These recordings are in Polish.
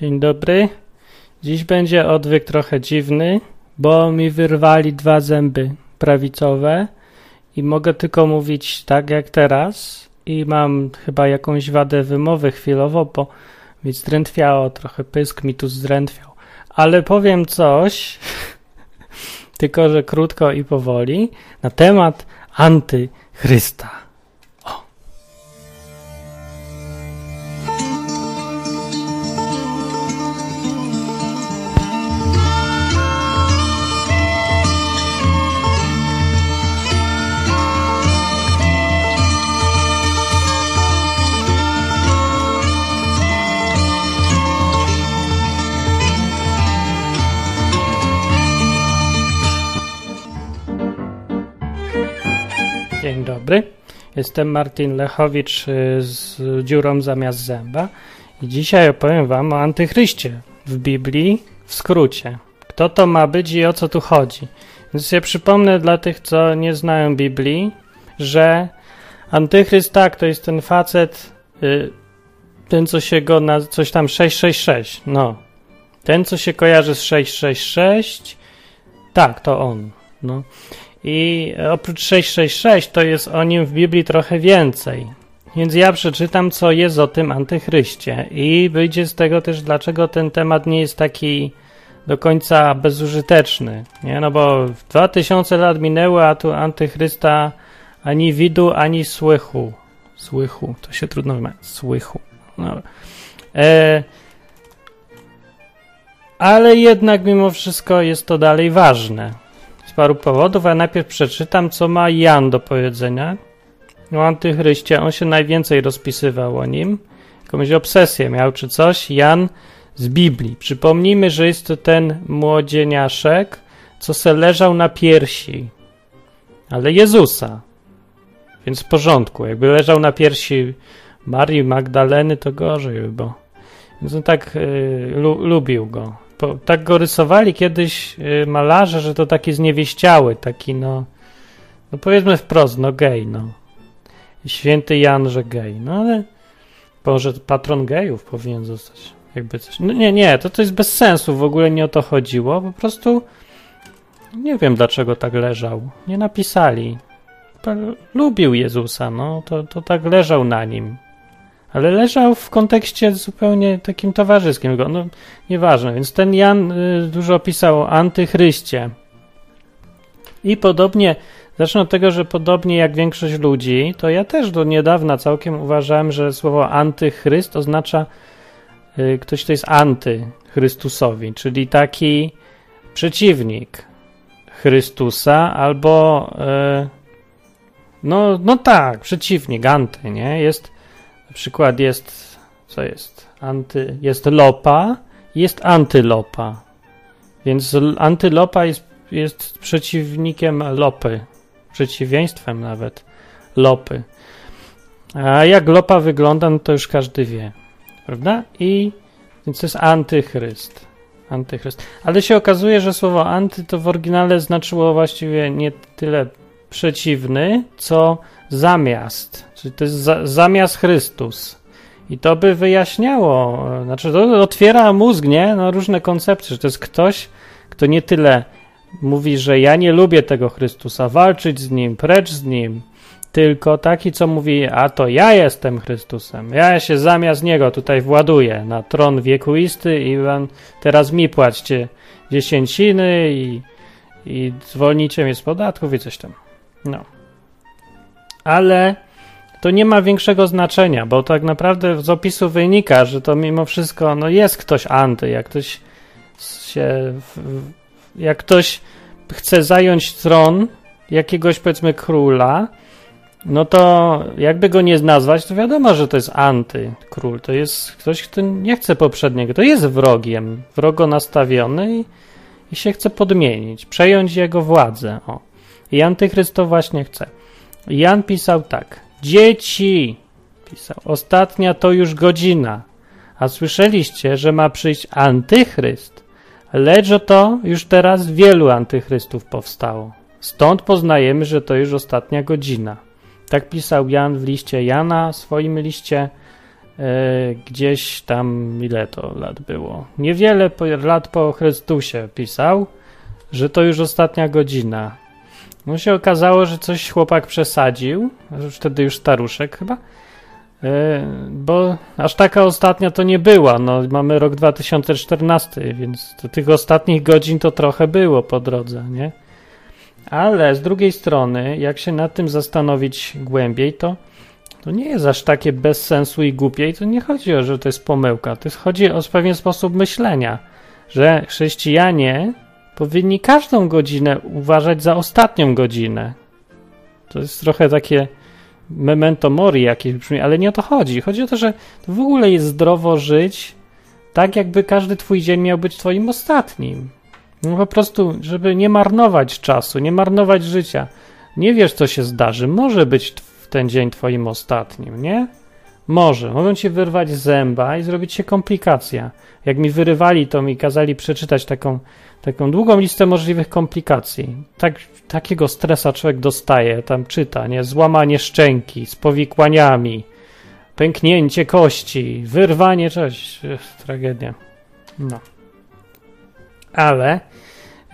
Dzień dobry. Dziś będzie odwyk trochę dziwny, bo mi wyrwali dwa zęby prawicowe i mogę tylko mówić tak jak teraz i mam chyba jakąś wadę wymowy chwilowo, bo mi zdrętwiało, trochę pysk mi tu zdrętwiał. Ale powiem coś, tylko że krótko i powoli, na temat antychrysta. Dobry. Jestem Martin Lechowicz y, z dziurą zamiast zęba i dzisiaj opowiem Wam o antychryście w Biblii w skrócie. Kto to ma być i o co tu chodzi. Więc ja przypomnę dla tych, co nie znają Biblii, że antychryst tak, to jest ten facet, y, ten co się go na coś tam 666, no. Ten co się kojarzy z 666, tak, to on, no. I oprócz 666 to jest o nim w Biblii trochę więcej. Więc ja przeczytam, co jest o tym antychryście i wyjdzie z tego też, dlaczego ten temat nie jest taki do końca bezużyteczny. Nie? No bo 2000 lat minęło, a tu antychrysta ani widu, ani słychu. Słychu, to się trudno wymawiać. Słychu. No. E, ale jednak mimo wszystko jest to dalej ważne paru powodów, a najpierw przeczytam, co ma Jan do powiedzenia o antychryście. On się najwięcej rozpisywał o nim. Jakąś obsesję miał czy coś. Jan z Biblii. Przypomnijmy, że jest to ten młodzieniaszek, co se leżał na piersi. Ale Jezusa. Więc w porządku. Jakby leżał na piersi Marii Magdaleny, to gorzej było. Więc on tak y, lu, lubił go tak go rysowali kiedyś y, malarze, że to taki zniewieściały, taki no, no powiedzmy wprost, no gej, no. Święty Jan, że gej, no ale może patron gejów powinien zostać, jakby coś. No nie, nie, to to jest bez sensu, w ogóle nie o to chodziło, po prostu nie wiem dlaczego tak leżał, nie napisali. Lubił Jezusa, no, to, to tak leżał na nim. Ale leżał w kontekście zupełnie takim towarzyskim. No, nieważne. Więc ten Jan y, dużo pisał o antychryście. I podobnie, zacznę od tego, że podobnie jak większość ludzi, to ja też do niedawna całkiem uważałem, że słowo antychryst oznacza y, ktoś, kto jest anty Chrystusowi, czyli taki przeciwnik Chrystusa albo y, no, no tak, przeciwnik, anty, nie? Jest na przykład jest, co jest? Anty, jest lopa, jest antylopa. Więc antylopa jest, jest przeciwnikiem lopy, przeciwieństwem nawet lopy. A jak lopa wygląda, no to już każdy wie, prawda? I więc to jest antychryst. Antychryst. Ale się okazuje, że słowo anty to w oryginale znaczyło właściwie nie tyle przeciwny, co zamiast. Czyli to jest za, zamiast Chrystus. I to by wyjaśniało, znaczy to otwiera mózg, nie? No różne koncepcje, że to jest ktoś, kto nie tyle mówi, że ja nie lubię tego Chrystusa, walczyć z nim, precz z nim, tylko taki, co mówi, a to ja jestem Chrystusem, ja się zamiast niego tutaj właduję na tron wiekuisty i wam teraz mi płaćcie dziesięciny i, i zwolnicie mnie z podatków i coś tam. No. Ale to nie ma większego znaczenia, bo tak naprawdę z opisu wynika, że to mimo wszystko no jest ktoś anty, jak ktoś się jak ktoś chce zająć tron jakiegoś powiedzmy króla, no to jakby go nie nazwać, to wiadomo, że to jest anty król. To jest ktoś, kto nie chce poprzedniego. To jest wrogiem, wrogo nastawiony i, i się chce podmienić, przejąć jego władzę. O. I antychryst to właśnie chce. Jan pisał tak. Dzieci, pisał, ostatnia to już godzina. A słyszeliście, że ma przyjść antychryst? Lecz to już teraz wielu antychrystów powstało. Stąd poznajemy, że to już ostatnia godzina. Tak pisał Jan w liście Jana, swoim liście, gdzieś tam, ile to lat było? Niewiele po, lat po Chrystusie pisał, że to już ostatnia godzina. No się okazało, że coś chłopak przesadził, wtedy już staruszek chyba, e, bo aż taka ostatnia to nie była. No, mamy rok 2014, więc tych ostatnich godzin to trochę było po drodze, nie? Ale z drugiej strony, jak się nad tym zastanowić głębiej, to to nie jest aż takie bez sensu i głupie i to nie chodzi o, że to jest pomyłka. To jest, chodzi o pewien sposób myślenia, że chrześcijanie powinni każdą godzinę uważać za ostatnią godzinę. To jest trochę takie memento mori jakieś brzmi, ale nie o to chodzi. Chodzi o to, że w ogóle jest zdrowo żyć tak, jakby każdy twój dzień miał być twoim ostatnim. No po prostu, żeby nie marnować czasu, nie marnować życia. Nie wiesz, co się zdarzy. Może być ten dzień twoim ostatnim, nie? Może. Mogą ci wyrwać zęba i zrobić się komplikacja. Jak mi wyrywali, to mi kazali przeczytać taką, taką długą listę możliwych komplikacji. Tak, takiego stresa człowiek dostaje, tam czyta, nie? Złamanie szczęki z powikłaniami, pęknięcie kości, wyrwanie czegoś. Tragedia. No. Ale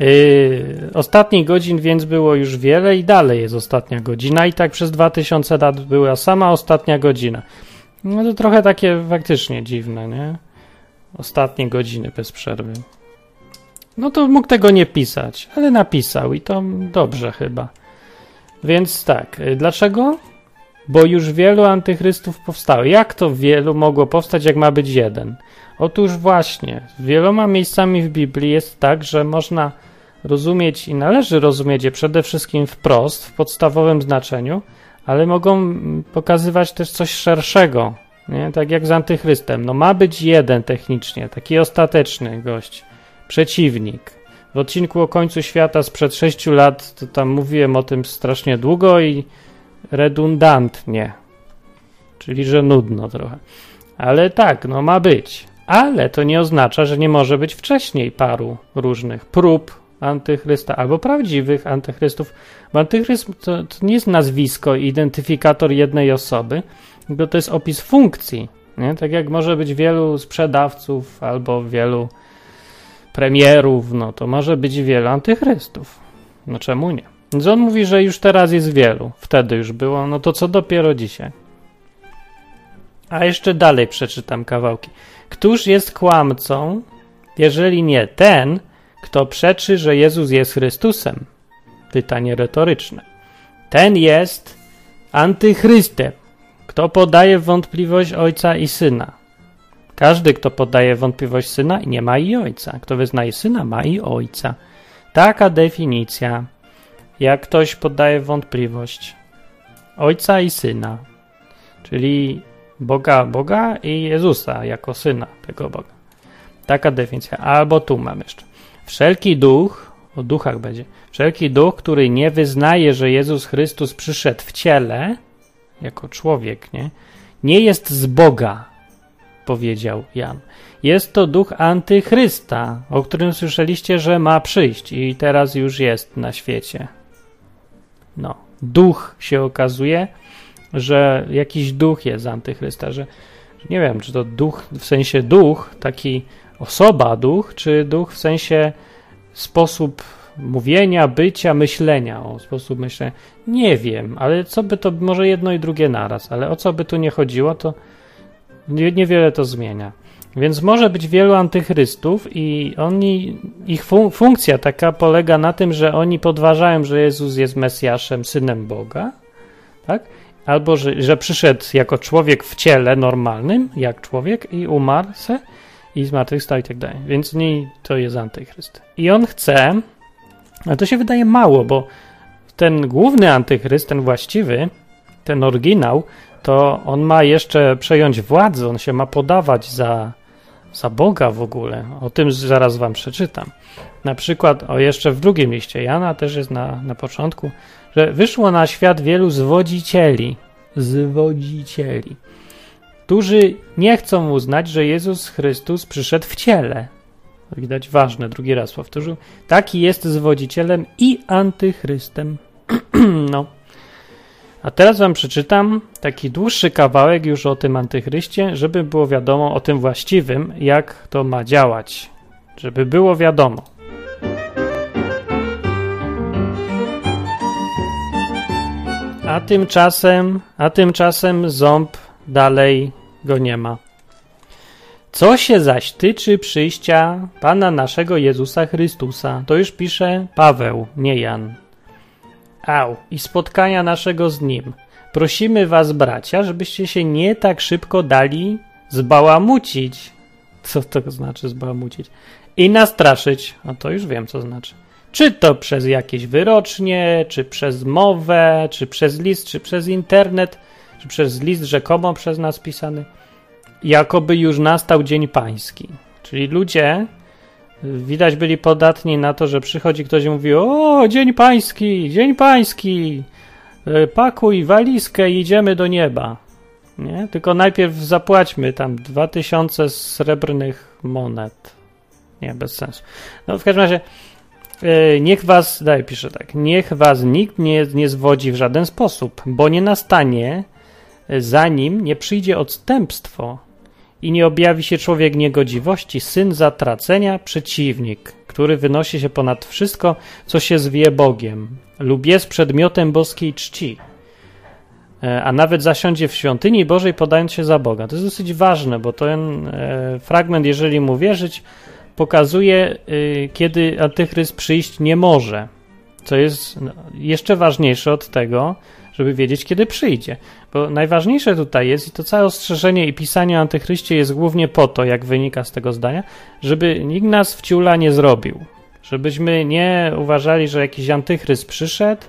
Yy, ostatnich godzin więc było już wiele i dalej jest ostatnia godzina i tak przez 2000 lat była sama ostatnia godzina. No to trochę takie faktycznie dziwne, nie? Ostatnie godziny bez przerwy. No to mógł tego nie pisać, ale napisał i to dobrze chyba. Więc tak, y, dlaczego? Bo już wielu antychrystów powstało. Jak to wielu mogło powstać, jak ma być jeden? Otóż właśnie, wieloma miejscami w Biblii jest tak, że można rozumieć i należy rozumieć je przede wszystkim wprost, w podstawowym znaczeniu, ale mogą pokazywać też coś szerszego, nie? tak jak z antychrystem. No ma być jeden technicznie, taki ostateczny gość, przeciwnik. W odcinku o końcu świata sprzed 6 lat to tam mówiłem o tym strasznie długo i redundantnie, czyli że nudno trochę. Ale tak, no ma być. Ale to nie oznacza, że nie może być wcześniej paru różnych prób antychrysta albo prawdziwych antychrystów, bo antychryst to, to nie jest nazwisko, identyfikator jednej osoby, tylko to jest opis funkcji. Nie? Tak jak może być wielu sprzedawców albo wielu premierów, no to może być wielu antychrystów. No czemu nie? Więc on mówi, że już teraz jest wielu, wtedy już było, no to co dopiero dzisiaj. A jeszcze dalej przeczytam kawałki. Któż jest kłamcą, jeżeli nie ten, kto przeczy, że Jezus jest Chrystusem? Pytanie retoryczne. Ten jest antychrystem, kto podaje wątpliwość ojca i syna. Każdy, kto podaje w wątpliwość syna, nie ma i ojca. Kto wyznaje syna, ma i ojca. Taka definicja. Jak ktoś podaje w wątpliwość ojca i syna, czyli Boga, Boga i Jezusa jako syna tego Boga. Taka definicja. Albo tu mam jeszcze. Wszelki duch, o duchach będzie, wszelki duch, który nie wyznaje, że Jezus Chrystus przyszedł w ciele, jako człowiek, nie, nie jest z Boga, powiedział Jan. Jest to duch antychrysta, o którym słyszeliście, że ma przyjść i teraz już jest na świecie. No, duch się okazuje, że jakiś duch jest antychrysta, że, nie wiem, czy to duch w sensie duch, taki osoba duch, czy duch w sensie sposób mówienia, bycia, myślenia, o sposób myślenia. Nie wiem, ale co by to, może jedno i drugie naraz, ale o co by tu nie chodziło, to niewiele to zmienia. Więc może być wielu antychrystów i oni, ich fun funkcja taka polega na tym, że oni podważają, że Jezus jest Mesjaszem, Synem Boga, tak? Albo, że, że przyszedł jako człowiek w ciele normalnym, jak człowiek i umarł se i zmartwychwstał i tak dalej. Więc nie, to jest antychryst. I on chce, ale to się wydaje mało, bo ten główny antychryst, ten właściwy, ten oryginał, to on ma jeszcze przejąć władzę, on się ma podawać za, za Boga w ogóle. O tym zaraz wam przeczytam. Na przykład, o jeszcze w drugim liście Jana też jest na, na początku, że wyszło na świat wielu zwodzicieli, zwodzicieli, którzy nie chcą uznać, że Jezus Chrystus przyszedł w ciele. Widać ważne, drugi raz powtórzył. Taki jest zwodzicielem i antychrystem. no. A teraz wam przeczytam taki dłuższy kawałek już o tym antychryście, żeby było wiadomo o tym właściwym, jak to ma działać. Żeby było wiadomo. A tymczasem, a tymczasem ząb dalej go nie ma. Co się zaś tyczy przyjścia Pana naszego Jezusa Chrystusa, to już pisze Paweł, nie Jan. Au, i spotkania naszego z Nim. Prosimy was, bracia, żebyście się nie tak szybko dali zbałamucić. Co to znaczy zbałamucić? I nastraszyć. A to już wiem, co znaczy. Czy to przez jakieś wyrocznie, czy przez mowę, czy przez list, czy przez internet, czy przez list rzekomo przez nas pisany. Jakoby już nastał Dzień Pański. Czyli ludzie widać byli podatni na to, że przychodzi ktoś i mówi: O, Dzień Pański, Dzień Pański, e, pakuj walizkę i idziemy do nieba. Nie? Tylko najpierw zapłaćmy tam 2000 srebrnych monet. Nie, bez sensu. No w każdym razie E, niech was, daj, pisze tak, niech was nikt nie, nie zwodzi w żaden sposób, bo nie nastanie, e, zanim nie przyjdzie odstępstwo i nie objawi się człowiek niegodziwości, syn zatracenia, przeciwnik, który wynosi się ponad wszystko, co się zwie Bogiem lub jest przedmiotem boskiej czci, e, a nawet zasiądzie w świątyni Bożej podając się za Boga. To jest dosyć ważne, bo ten fragment, jeżeli mu wierzyć, pokazuje, y, kiedy antychryst przyjść nie może. Co jest no, jeszcze ważniejsze od tego, żeby wiedzieć, kiedy przyjdzie. Bo najważniejsze tutaj jest, i to całe ostrzeżenie i pisanie o antychryście jest głównie po to, jak wynika z tego zdania, żeby nikt nas w ciula nie zrobił. Żebyśmy nie uważali, że jakiś antychryst przyszedł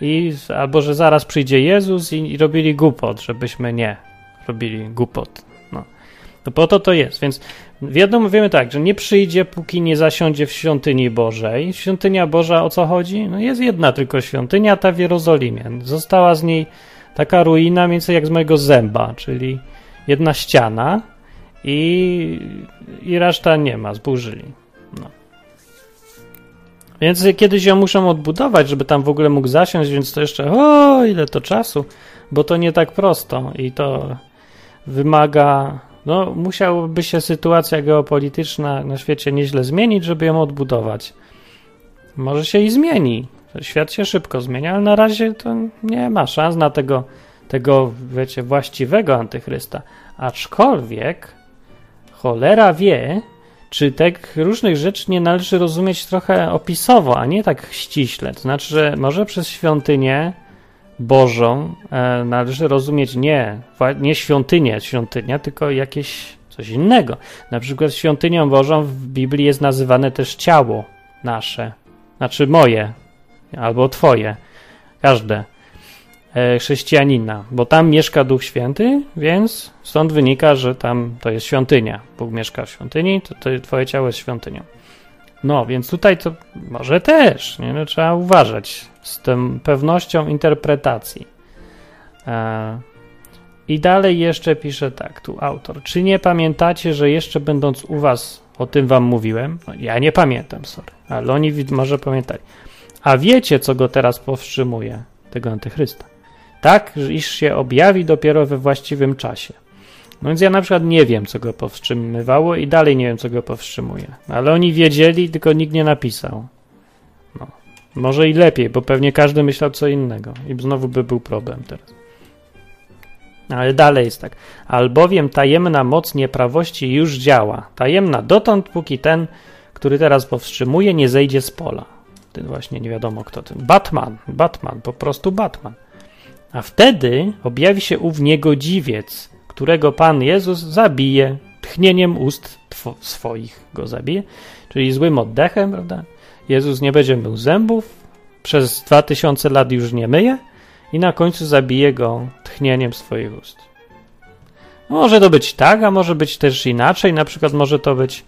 i, albo że zaraz przyjdzie Jezus i, i robili głupot, żebyśmy nie robili głupot. No. To po to to jest, więc Wiadomo, wiemy tak, że nie przyjdzie, póki nie zasiądzie w świątyni Bożej. Świątynia Boża o co chodzi? No jest jedna tylko świątynia, ta w Jerozolimie. Została z niej taka ruina, mniej więcej jak z mojego zęba, czyli jedna ściana i, i reszta nie ma, zburzyli. No. Więc kiedyś ją muszą odbudować, żeby tam w ogóle mógł zasiąść, więc to jeszcze o, ile to czasu, bo to nie tak prosto i to wymaga no, musiałaby się sytuacja geopolityczna na świecie nieźle zmienić, żeby ją odbudować. Może się i zmieni. Świat się szybko zmienia, ale na razie to nie ma szans na tego, tego wiecie, właściwego antychrysta. Aczkolwiek cholera wie, czy tych różnych rzeczy nie należy rozumieć trochę opisowo, a nie tak ściśle. To znaczy, że może przez świątynię Bożą e, należy rozumieć nie, nie świątynię, świątynia, tylko jakieś coś innego. Na przykład świątynią Bożą w Biblii jest nazywane też ciało nasze, znaczy moje albo twoje, każde e, chrześcijanina, bo tam mieszka Duch Święty, więc stąd wynika, że tam to jest świątynia. Bóg mieszka w świątyni, to, to twoje ciało jest świątynią. No, więc tutaj to może też, nie? No, trzeba uważać z tą pewnością interpretacji. E, I dalej jeszcze pisze tak, tu autor. Czy nie pamiętacie, że jeszcze będąc u was, o tym wam mówiłem? No, ja nie pamiętam, sorry, ale oni może pamiętali. A wiecie, co go teraz powstrzymuje, tego antychrysta? Tak, iż się objawi dopiero we właściwym czasie. No więc ja na przykład nie wiem, co go powstrzymywało i dalej nie wiem, co go powstrzymuje. Ale oni wiedzieli, tylko nikt nie napisał. No. Może i lepiej, bo pewnie każdy myślał co innego i znowu by był problem teraz. Ale dalej jest tak. Albowiem tajemna moc nieprawości już działa. Tajemna dotąd, póki ten, który teraz powstrzymuje, nie zejdzie z pola. Ten właśnie nie wiadomo kto ten. Batman, Batman, po prostu Batman. A wtedy objawi się ów niegodziwiec, którego Pan Jezus zabije tchnieniem ust swoich go zabije, czyli złym oddechem, prawda? Jezus nie będzie mył zębów, przez dwa tysiące lat już nie myje i na końcu zabije go tchnieniem swoich ust. Może to być tak, a może być też inaczej, na przykład może to być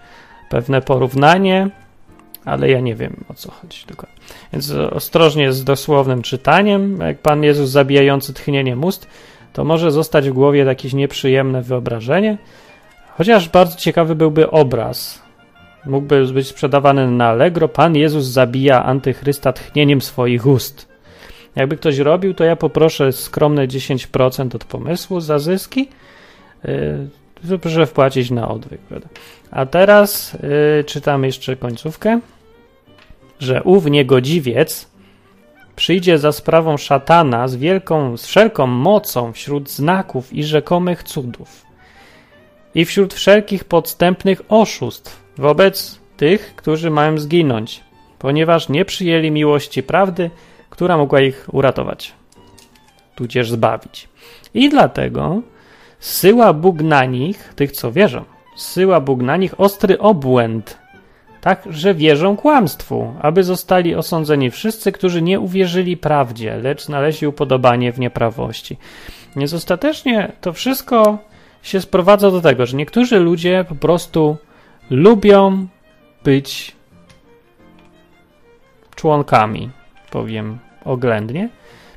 pewne porównanie, ale ja nie wiem o co chodzi dokładnie. Więc ostrożnie z dosłownym czytaniem, jak Pan Jezus zabijający tchnieniem ust, to może zostać w głowie jakieś nieprzyjemne wyobrażenie, chociaż bardzo ciekawy byłby obraz. Mógłby być sprzedawany na Allegro. Pan Jezus zabija antychrysta tchnieniem swoich ust. Jakby ktoś robił, to ja poproszę skromne 10% od pomysłu za zyski, proszę wpłacić na odwyk. Prawda? A teraz yy, czytam jeszcze końcówkę, że ów niegodziwiec przyjdzie za sprawą szatana z wielką, z wszelką mocą wśród znaków i rzekomych cudów i wśród wszelkich podstępnych oszustw wobec tych, którzy mają zginąć, ponieważ nie przyjęli miłości prawdy, która mogła ich uratować, tudzież zbawić. I dlatego zsyła Bóg na nich, tych co wierzą, zsyła Bóg na nich ostry obłęd, tak, że wierzą kłamstwu, aby zostali osądzeni wszyscy, którzy nie uwierzyli prawdzie, lecz znaleźli upodobanie w nieprawości. Więc ostatecznie to wszystko się sprowadza do tego, że niektórzy ludzie po prostu lubią być członkami, powiem oględnie.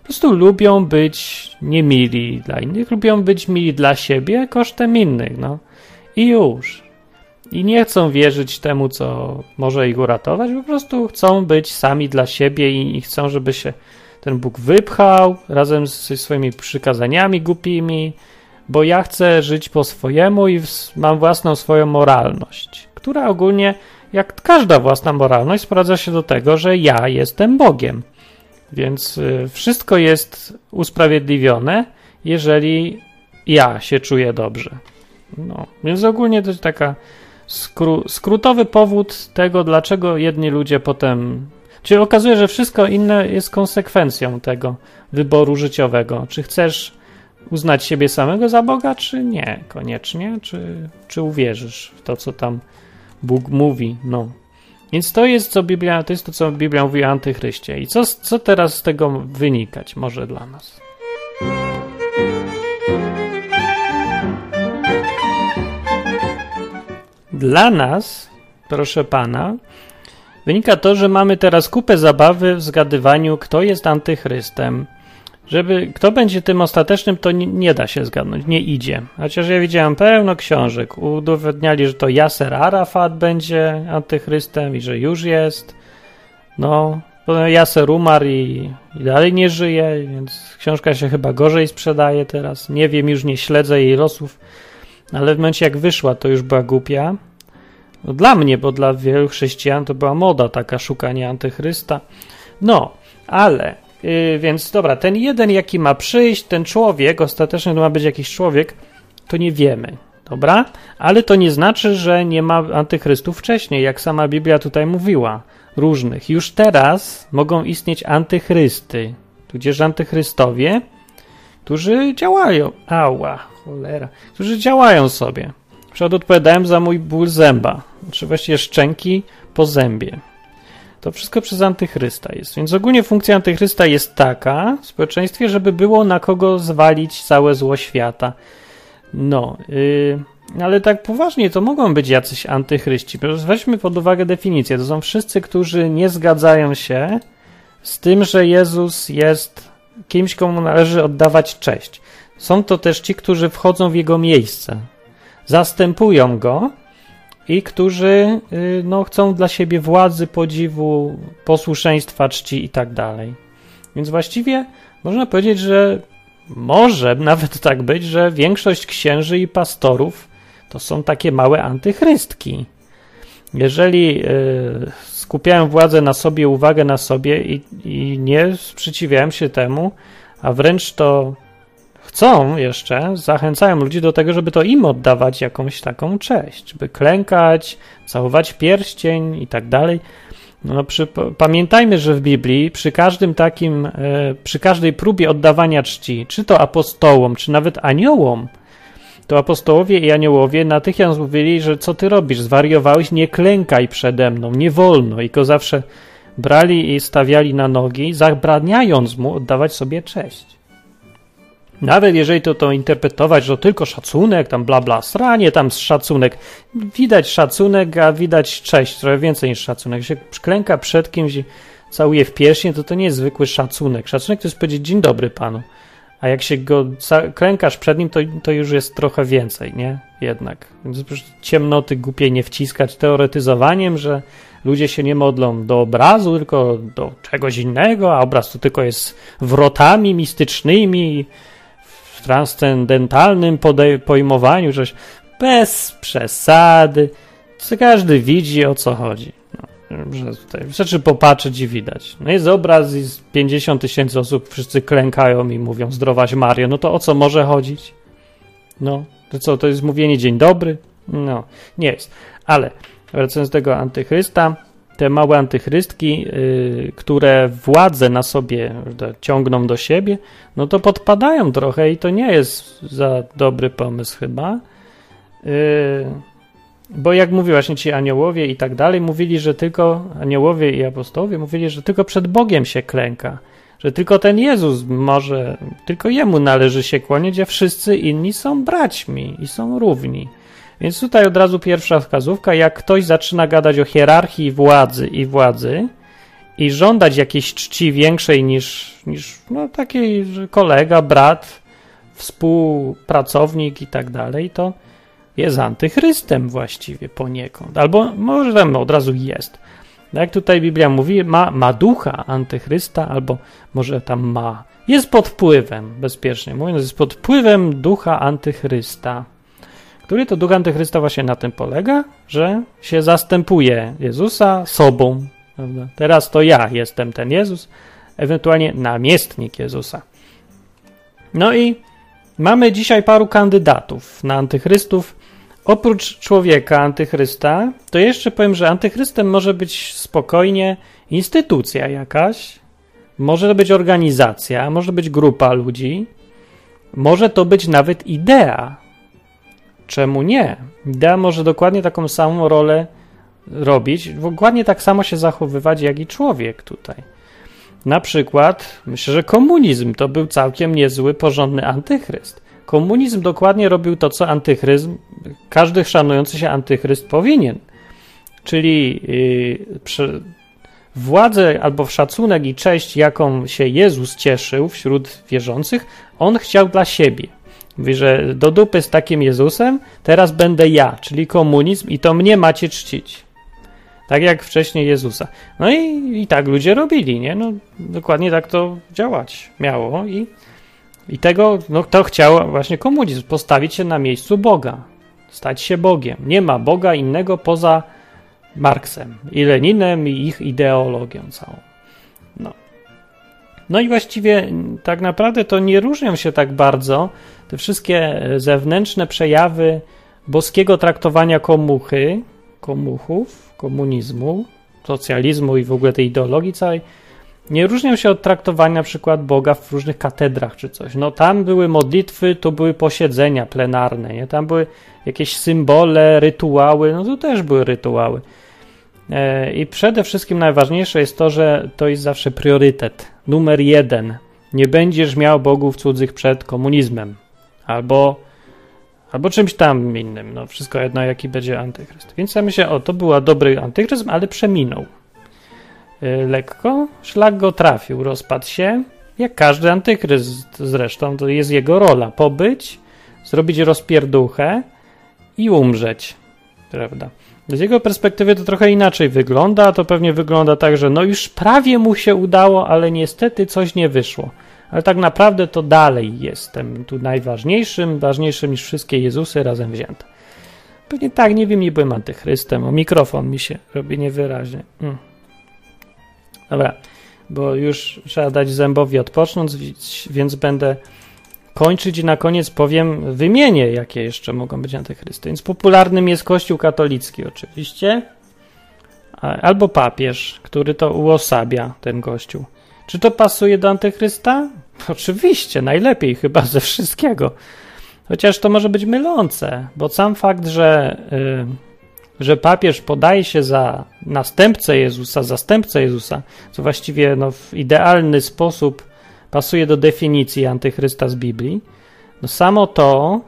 Prostu lubią być niemili dla innych, lubią być mili dla siebie kosztem innych, no. I już. I nie chcą wierzyć temu, co może ich uratować, po prostu chcą być sami dla siebie i, i chcą, żeby się ten Bóg wypchał razem ze swoimi przykazaniami głupimi, bo ja chcę żyć po swojemu i mam własną swoją moralność, która ogólnie, jak każda własna moralność, sprowadza się do tego, że ja jestem Bogiem. Więc y, wszystko jest usprawiedliwione, jeżeli ja się czuję dobrze. No, więc ogólnie to jest taka skró skrótowy powód tego, dlaczego jedni ludzie potem. Czyli okazuje, że wszystko inne jest konsekwencją tego wyboru życiowego. Czy chcesz uznać siebie samego za Boga, czy nie koniecznie, czy, czy uwierzysz w to, co tam Bóg mówi, no. Więc to jest, co Biblia, to jest to, co Biblia mówi o antychryście. I co, co teraz z tego wynikać może dla nas? Dla nas, proszę pana, wynika to, że mamy teraz kupę zabawy w zgadywaniu, kto jest antychrystem, żeby kto będzie tym ostatecznym, to nie, nie, da się zgadnąć, nie idzie. Chociaż ja widziałem pełno książek, udowodniali, że to Yasser Arafat będzie antychrystem i że już jest. No, Yasser umarł i, i dalej nie żyje, więc książka się chyba gorzej sprzedaje teraz. Nie wiem, już nie śledzę jej losów, ale w momencie jak wyszła, to już była głupia. No, dla mnie, bo dla wielu chrześcijan to była moda taka szukanie antychrysta. No, ale Yy, więc dobra, ten jeden, jaki ma przyjść, ten człowiek, ostatecznie to ma być jakiś człowiek, to nie wiemy. Dobra? Ale to nie znaczy, że nie ma antychrystów wcześniej, jak sama Biblia tutaj mówiła. Różnych. Już teraz mogą istnieć antychrysty, tudzież antychrystowie, którzy działają. Ała, cholera. Którzy działają sobie. Przykład odpowiadałem za mój ból zęba, czy właściwie szczęki po zębie. To wszystko przez antychrysta jest. Więc ogólnie funkcja antychrysta jest taka w społeczeństwie, żeby było na kogo zwalić całe zło świata. No, yy, ale tak poważnie to mogą być jacyś antychryści. Weźmy pod uwagę definicję. To są wszyscy, którzy nie zgadzają się z tym, że Jezus jest kimś, komu należy oddawać cześć. Są to też ci, którzy wchodzą w jego miejsce. Zastępują go i którzy y, no, chcą dla siebie władzy, podziwu, posłuszeństwa, czci i tak dalej. Więc właściwie można powiedzieć, że może nawet tak być, że większość księży i pastorów to są takie małe antychrystki. Jeżeli y, skupiają władzę na sobie, uwagę na sobie i, i nie sprzeciwiają się temu, a wręcz to chcą jeszcze, zachęcają ludzi do tego, żeby to im oddawać jakąś taką cześć, by klękać, całować pierścień i tak dalej. No, przy, pamiętajmy, że w Biblii przy każdym takim, e, przy każdej próbie oddawania czci, czy to apostołom, czy nawet aniołom, to apostołowie i aniołowie natychmiast mówili, że co ty robisz, zwariowałeś, nie klękaj przede mną, nie wolno. I go zawsze brali i stawiali na nogi, zabraniając mu oddawać sobie cześć. Nawet jeżeli to, to interpretować, że to tylko szacunek, tam bla bla, stranie tam szacunek. Widać szacunek, a widać cześć, trochę więcej niż szacunek. Jak się klęka przed kimś i całuje w pierśnie, to to nie jest zwykły szacunek. Szacunek to jest powiedzieć dzień dobry panu. A jak się go klękasz przed nim, to, to już jest trochę więcej, nie? Jednak. Więc ciemnoty głupiej nie wciskać teoretyzowaniem, że ludzie się nie modlą do obrazu, tylko do czegoś innego, a obraz to tylko jest wrotami mistycznymi, transcendentalnym pojmowaniu, że bez przesady. Co każdy widzi o co chodzi. No, że tutaj wystarczy popatrzeć i widać. No jest obraz i 50 tysięcy osób wszyscy klękają i mówią zdrowaś Mario. No to o co może chodzić? No, to co, to jest mówienie dzień dobry? No, nie jest. Ale wracając do tego antychrysta, te małe antychrystki, yy, które władzę na sobie ciągną do siebie, no to podpadają trochę i to nie jest za dobry pomysł chyba. Yy, bo jak mówił właśnie ci aniołowie i tak dalej, mówili, że tylko aniołowie i apostołowie mówili, że tylko przed Bogiem się klęka, że tylko ten Jezus może, tylko jemu należy się kłonić, a wszyscy inni są braćmi i są równi. Więc tutaj od razu pierwsza wskazówka, jak ktoś zaczyna gadać o hierarchii władzy i władzy i żądać jakiejś czci większej niż, niż no, taki kolega, brat, współpracownik i tak dalej, to jest antychrystem właściwie poniekąd. Albo może tam od razu jest. Jak tutaj Biblia mówi, ma, ma ducha antychrysta, albo może tam ma. Jest pod wpływem, bezpiecznie mówiąc, jest pod wpływem ducha antychrysta. Który to duch antychrysta właśnie na tym polega, że się zastępuje Jezusa sobą. Prawda? Teraz to ja jestem ten Jezus, ewentualnie namiestnik Jezusa. No i mamy dzisiaj paru kandydatów na antychrystów. Oprócz człowieka antychrysta, to jeszcze powiem, że antychrystem może być spokojnie instytucja jakaś, może to być organizacja, może być grupa ludzi, może to być nawet idea, Czemu nie? Idea może dokładnie taką samą rolę robić, dokładnie tak samo się zachowywać jak i człowiek tutaj. Na przykład, myślę, że komunizm to był całkiem niezły, porządny antychryst. Komunizm dokładnie robił to, co antychryzm, każdy szanujący się antychryst powinien. Czyli yy, przy, władzę albo szacunek i cześć, jaką się Jezus cieszył wśród wierzących, on chciał dla siebie. Mówi, że do dupy z takim Jezusem, teraz będę ja, czyli komunizm i to mnie macie czcić. Tak jak wcześniej Jezusa. No i, i tak ludzie robili, nie? No, dokładnie tak to działać miało i, i tego, no to chciał właśnie komunizm, postawić się na miejscu Boga, stać się Bogiem. Nie ma Boga innego poza Marksem i Leninem i ich ideologią całą. No. No i właściwie tak naprawdę to nie różnią się tak bardzo te wszystkie zewnętrzne przejawy boskiego traktowania komuchy, komuchów, komunizmu, socjalizmu i w ogóle tej ideologii całej, nie różnią się od traktowania na przykład Boga w różnych katedrach czy coś. No tam były modlitwy, tu były posiedzenia plenarne, nie? tam były jakieś symbole, rytuały, no to też były rytuały. E, I przede wszystkim najważniejsze jest to, że to jest zawsze priorytet. Numer jeden. Nie będziesz miał bogów cudzych przed komunizmem. Albo, albo czymś tam innym. No wszystko jedno, jaki będzie antychryst. Więc ja myślę, o, to był dobry antychryzm, ale przeminął. E, lekko, szlak go trafił, rozpadł się. Jak każdy antychryst zresztą, to jest jego rola. Pobyć, zrobić rozpierduchę i umrzeć. Prawda? Z jego perspektywy to trochę inaczej wygląda. To pewnie wygląda tak, że no już prawie mu się udało, ale niestety coś nie wyszło. Ale tak naprawdę to dalej jestem tu najważniejszym, ważniejszym niż wszystkie Jezusy razem wzięte. Pewnie tak, nie wiem, nie byłem antychrystem. O mikrofon mi się robi niewyraźnie. Mm. Dobra, bo już trzeba dać zębowi odpocząć, więc będę kończyć i na koniec powiem, wymienię, jakie jeszcze mogą być antychrysty. Więc popularnym jest Kościół katolicki oczywiście, albo papież, który to uosabia, ten Kościół. Czy to pasuje do antychrysta? Oczywiście, najlepiej chyba ze wszystkiego. Chociaż to może być mylące, bo sam fakt, że, yy, że papież podaje się za następcę Jezusa, zastępcę Jezusa, co właściwie no, w idealny sposób pasuje do definicji antychrysta z Biblii. No samo to,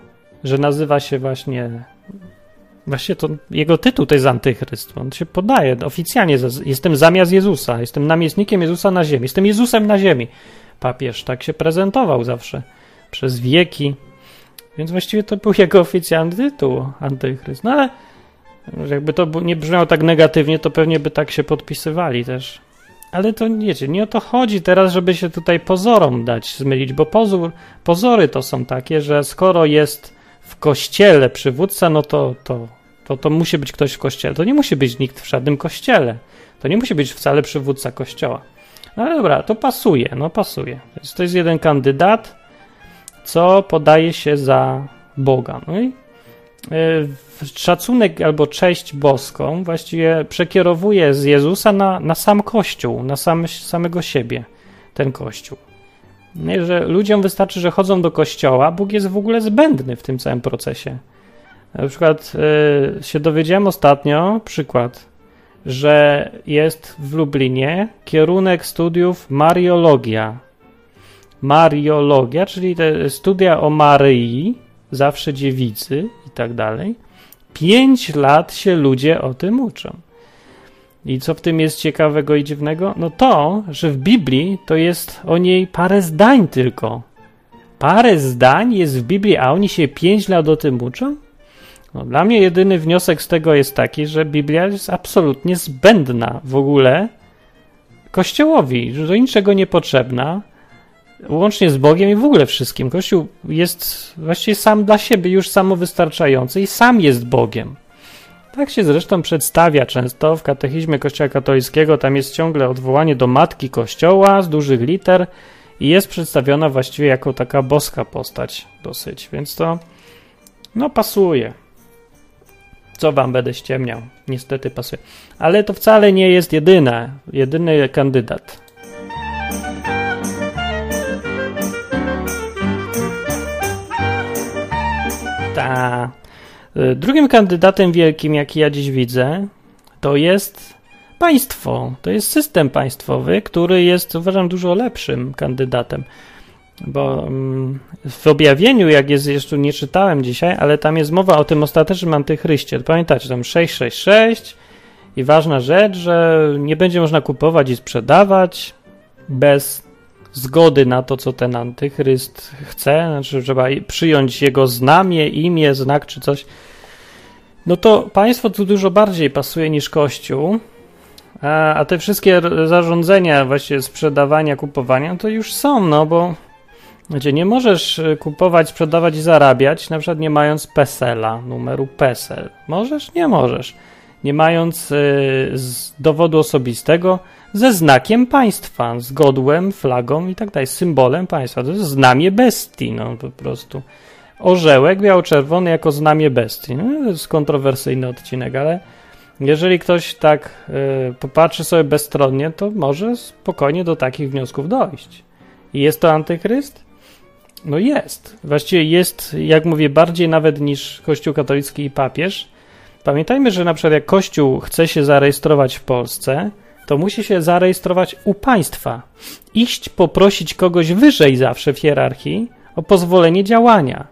że nazywa się właśnie Właśnie to jego tytuł to jest antychryst. On się podaje oficjalnie. Jestem zamiast Jezusa. Jestem namiestnikiem Jezusa na ziemi. Jestem Jezusem na ziemi. Papież tak się prezentował zawsze przez wieki. Więc właściwie to był jego oficjalny tytuł antychryst. No ale Jakby to nie brzmiało tak negatywnie, to pewnie by tak się podpisywali też. Ale to wiecie, nie o to chodzi teraz, żeby się tutaj pozorom dać zmylić, bo pozór, pozory to są takie, że skoro jest w kościele przywódca, no to, to, to, to musi być ktoś w kościele. To nie musi być nikt w żadnym kościele. To nie musi być wcale przywódca kościoła. No ale dobra, to pasuje, no pasuje. Więc to jest jeden kandydat, co podaje się za Boga. No i yy, szacunek albo cześć boską właściwie przekierowuje z Jezusa na, na sam Kościół, na sam, samego siebie, ten Kościół. Nie, że ludziom wystarczy, że chodzą do kościoła, Bóg jest w ogóle zbędny w tym całym procesie. Na przykład yy, się dowiedziałem ostatnio, przykład, że jest w Lublinie kierunek studiów Mariologia. Mariologia, czyli te studia o Maryi, zawsze dziewicy i tak dalej. Pięć lat się ludzie o tym uczą. I co w tym jest ciekawego i dziwnego? No to, że w Biblii to jest o niej parę zdań tylko. Parę zdań jest w Biblii, a oni się pięć lat o tym uczą? No, dla mnie jedyny wniosek z tego jest taki, że Biblia jest absolutnie zbędna w ogóle Kościołowi, że do niczego niepotrzebna, łącznie z Bogiem i w ogóle wszystkim. Kościół jest właściwie sam dla siebie już samowystarczający i sam jest Bogiem. Tak się zresztą przedstawia często w katechizmie Kościoła katolickiego. Tam jest ciągle odwołanie do matki Kościoła z dużych liter i jest przedstawiona właściwie jako taka boska postać dosyć, więc to no pasuje. Co wam będę ściemniał? Niestety pasuje. Ale to wcale nie jest jedyne, jedyny kandydat. Ta. Y, drugim kandydatem wielkim, jaki ja dziś widzę, to jest państwo. To jest system państwowy, który jest, uważam, dużo lepszym kandydatem. Bo mm, w objawieniu, jak jest, jeszcze nie czytałem dzisiaj, ale tam jest mowa o tym ostatecznym antychryście. Pamiętacie, tam 666 i ważna rzecz, że nie będzie można kupować i sprzedawać bez zgody na to, co ten antychryst chce, znaczy trzeba przyjąć jego znamie, imię, znak czy coś. No to państwo tu dużo bardziej pasuje niż Kościół, a, a te wszystkie zarządzenia, właśnie sprzedawania, kupowania, to już są, no bo gdzie nie możesz y, kupować, sprzedawać i zarabiać, na przykład nie mając PESEL-a, numeru PESEL. Możesz? Nie możesz. Nie mając y, dowodu osobistego ze znakiem państwa, z godłem, flagą i tak dalej, symbolem państwa. To jest znamie bestii, no po prostu. Orzełek biało-czerwony jako znamie bestii. No, to jest kontrowersyjny odcinek, ale jeżeli ktoś tak y, popatrzy sobie bezstronnie, to może spokojnie do takich wniosków dojść. I jest to antychryst? No jest. Właściwie jest, jak mówię, bardziej nawet niż Kościół katolicki i papież. Pamiętajmy, że na przykład jak Kościół chce się zarejestrować w Polsce, to musi się zarejestrować u państwa. Iść poprosić kogoś wyżej zawsze w hierarchii o pozwolenie działania.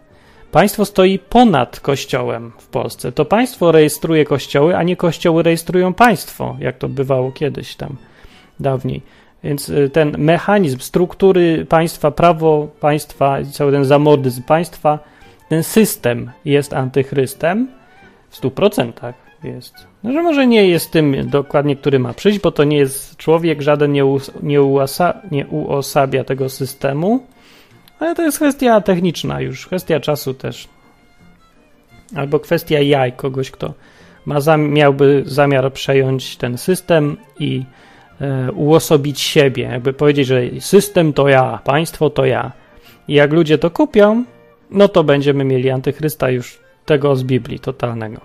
Państwo stoi ponad kościołem w Polsce. To państwo rejestruje kościoły, a nie kościoły rejestrują państwo, jak to bywało kiedyś tam dawniej. Więc y, ten mechanizm struktury państwa, prawo państwa, cały ten zamordyzm państwa, ten system jest antychrystem w 100% jest. No, że może nie jest tym dokładnie, który ma przyjść, bo to nie jest człowiek, żaden nie, nie, nie uosabia tego systemu, ale to jest kwestia techniczna już, kwestia czasu też. Albo kwestia jaj, kogoś, kto ma zam miałby zamiar przejąć ten system i uosobić siebie, jakby powiedzieć, że system to ja, państwo to ja. I jak ludzie to kupią, no to będziemy mieli antychrysta już tego z Biblii totalnego.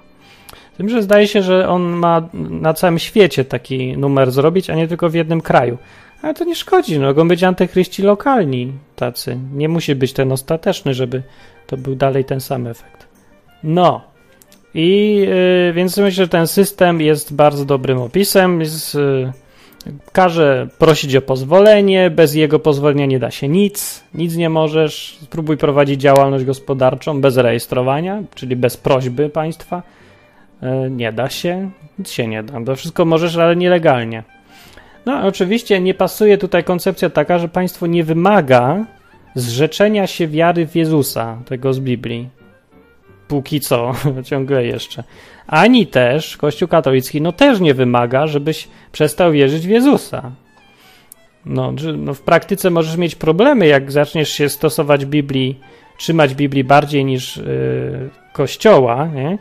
Tym, że zdaje się, że on ma na całym świecie taki numer zrobić, a nie tylko w jednym kraju. Ale to nie szkodzi, no, mogą być antychryści lokalni tacy. Nie musi być ten ostateczny, żeby to był dalej ten sam efekt. No. I yy, więc myślę, że ten system jest bardzo dobrym opisem. Jest, yy, Każe prosić o pozwolenie, bez jego pozwolenia nie da się nic, nic nie możesz. Spróbuj prowadzić działalność gospodarczą bez rejestrowania, czyli bez prośby państwa. E, nie da się, nic się nie da. To wszystko możesz, ale nielegalnie. No, oczywiście nie pasuje tutaj koncepcja taka, że państwo nie wymaga zrzeczenia się wiary w Jezusa, tego z Biblii. Póki co, ciągle jeszcze. Ani też Kościół katolicki, no też nie wymaga, żebyś przestał wierzyć w Jezusa. No, no w praktyce możesz mieć problemy, jak zaczniesz się stosować Biblii, trzymać Biblii bardziej niż yy, Kościoła, nie?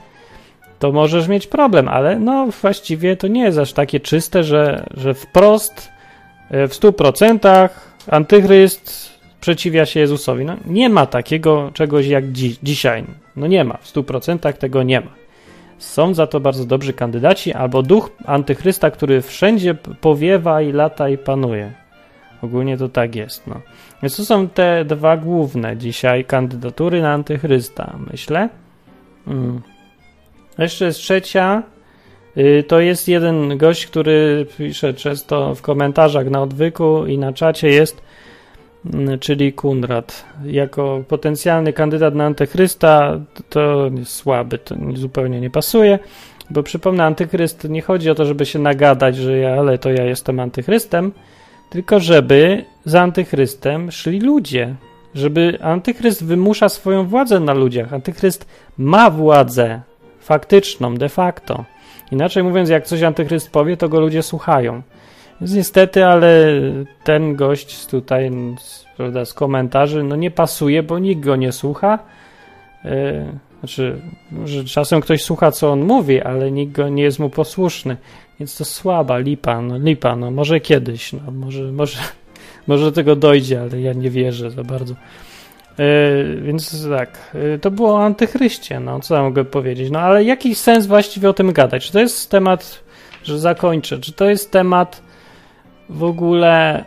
to możesz mieć problem, ale no właściwie to nie jest aż takie czyste, że, że wprost y, w stu procentach antychryst sprzeciwia się Jezusowi. No, nie ma takiego czegoś jak dzi dzisiaj. No nie ma, w 100% tego nie ma. Są za to bardzo dobrzy kandydaci, albo duch antychrysta, który wszędzie powiewa i lata i panuje. Ogólnie to tak jest. No. Więc to są te dwa główne dzisiaj kandydatury na antychrysta, myślę. Mm. Jeszcze jest trzecia. Y, to jest jeden gość, który pisze często w komentarzach na odwyku i na czacie jest czyli Kunrad. Jako potencjalny kandydat na antychrysta to słaby, to zupełnie nie pasuje, bo przypomnę, antychryst nie chodzi o to, żeby się nagadać, że ja, ale to ja jestem antychrystem, tylko żeby za antychrystem szli ludzie. Żeby antychryst wymusza swoją władzę na ludziach. Antychryst ma władzę faktyczną, de facto. Inaczej mówiąc, jak coś antychryst powie, to go ludzie słuchają. Niestety, ale ten gość tutaj prawda, z komentarzy no nie pasuje, bo nikt go nie słucha. Yy, znaczy, że czasem ktoś słucha, co on mówi, ale nikt go nie jest mu posłuszny. Więc to słaba, lipa, no, lipa, no może kiedyś, no, może, może, może do tego dojdzie, ale ja nie wierzę za bardzo. Yy, więc tak, yy, to było o antychryście, no co ja mogę powiedzieć. No ale jaki sens właściwie o tym gadać? Czy to jest temat, że zakończę, czy to jest temat w ogóle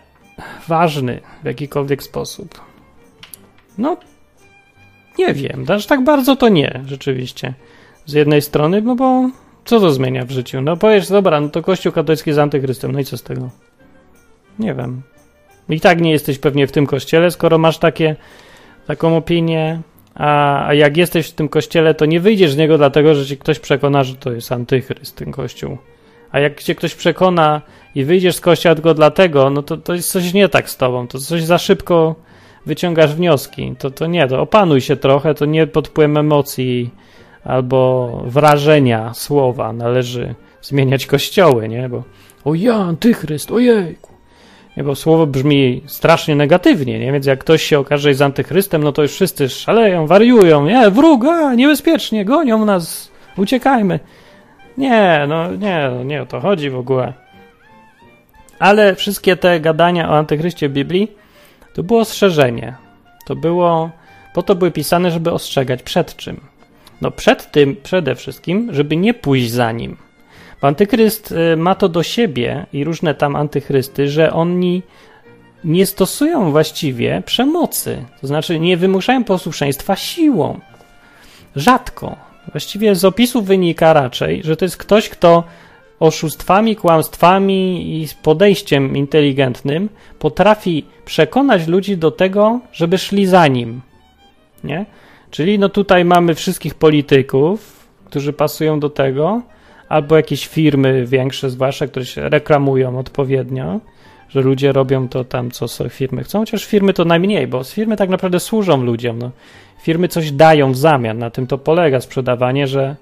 ważny w jakikolwiek sposób? No, nie wiem. Aż tak bardzo to nie, rzeczywiście. Z jednej strony, no bo co to zmienia w życiu? No powiesz, dobra, no to Kościół katolicki jest antychrystem, no i co z tego? Nie wiem. I tak nie jesteś pewnie w tym kościele, skoro masz takie, taką opinię, a, a jak jesteś w tym kościele, to nie wyjdziesz z niego dlatego, że ci ktoś przekona, że to jest antychryst, ten kościół. A jak cię ktoś przekona i wyjdziesz z kościoła tylko dlatego, no to, to jest coś nie tak z tobą, to coś za szybko wyciągasz wnioski. To, to nie, to opanuj się trochę, to nie pod wpływem emocji albo wrażenia słowa należy zmieniać kościoły, nie? Bo o ja, antychryst, ojejku. Nie, bo słowo brzmi strasznie negatywnie, nie? Więc jak ktoś się okaże, że jest antychrystem, no to już wszyscy szaleją, wariują, nie, wróg, a, niebezpiecznie, gonią nas, uciekajmy. Nie, no nie, no nie o to chodzi w ogóle. Ale wszystkie te gadania o antychryście Biblii to było ostrzeżenie. To było, po to były pisane, żeby ostrzegać przed czym. No przed tym przede wszystkim, żeby nie pójść za nim. Bo antychryst y, ma to do siebie i różne tam antychrysty, że oni nie stosują właściwie przemocy. To znaczy nie wymuszają posłuszeństwa siłą. Rzadko. Właściwie z opisu wynika raczej, że to jest ktoś, kto oszustwami, kłamstwami i podejściem inteligentnym potrafi przekonać ludzi do tego, żeby szli za nim. Nie? Czyli no tutaj mamy wszystkich polityków, którzy pasują do tego, albo jakieś firmy większe, zwłaszcza, które się reklamują odpowiednio, że ludzie robią to tam, co sobie firmy chcą, chociaż firmy to najmniej, bo firmy tak naprawdę służą ludziom. No. Firmy coś dają w zamian, na tym to polega sprzedawanie, że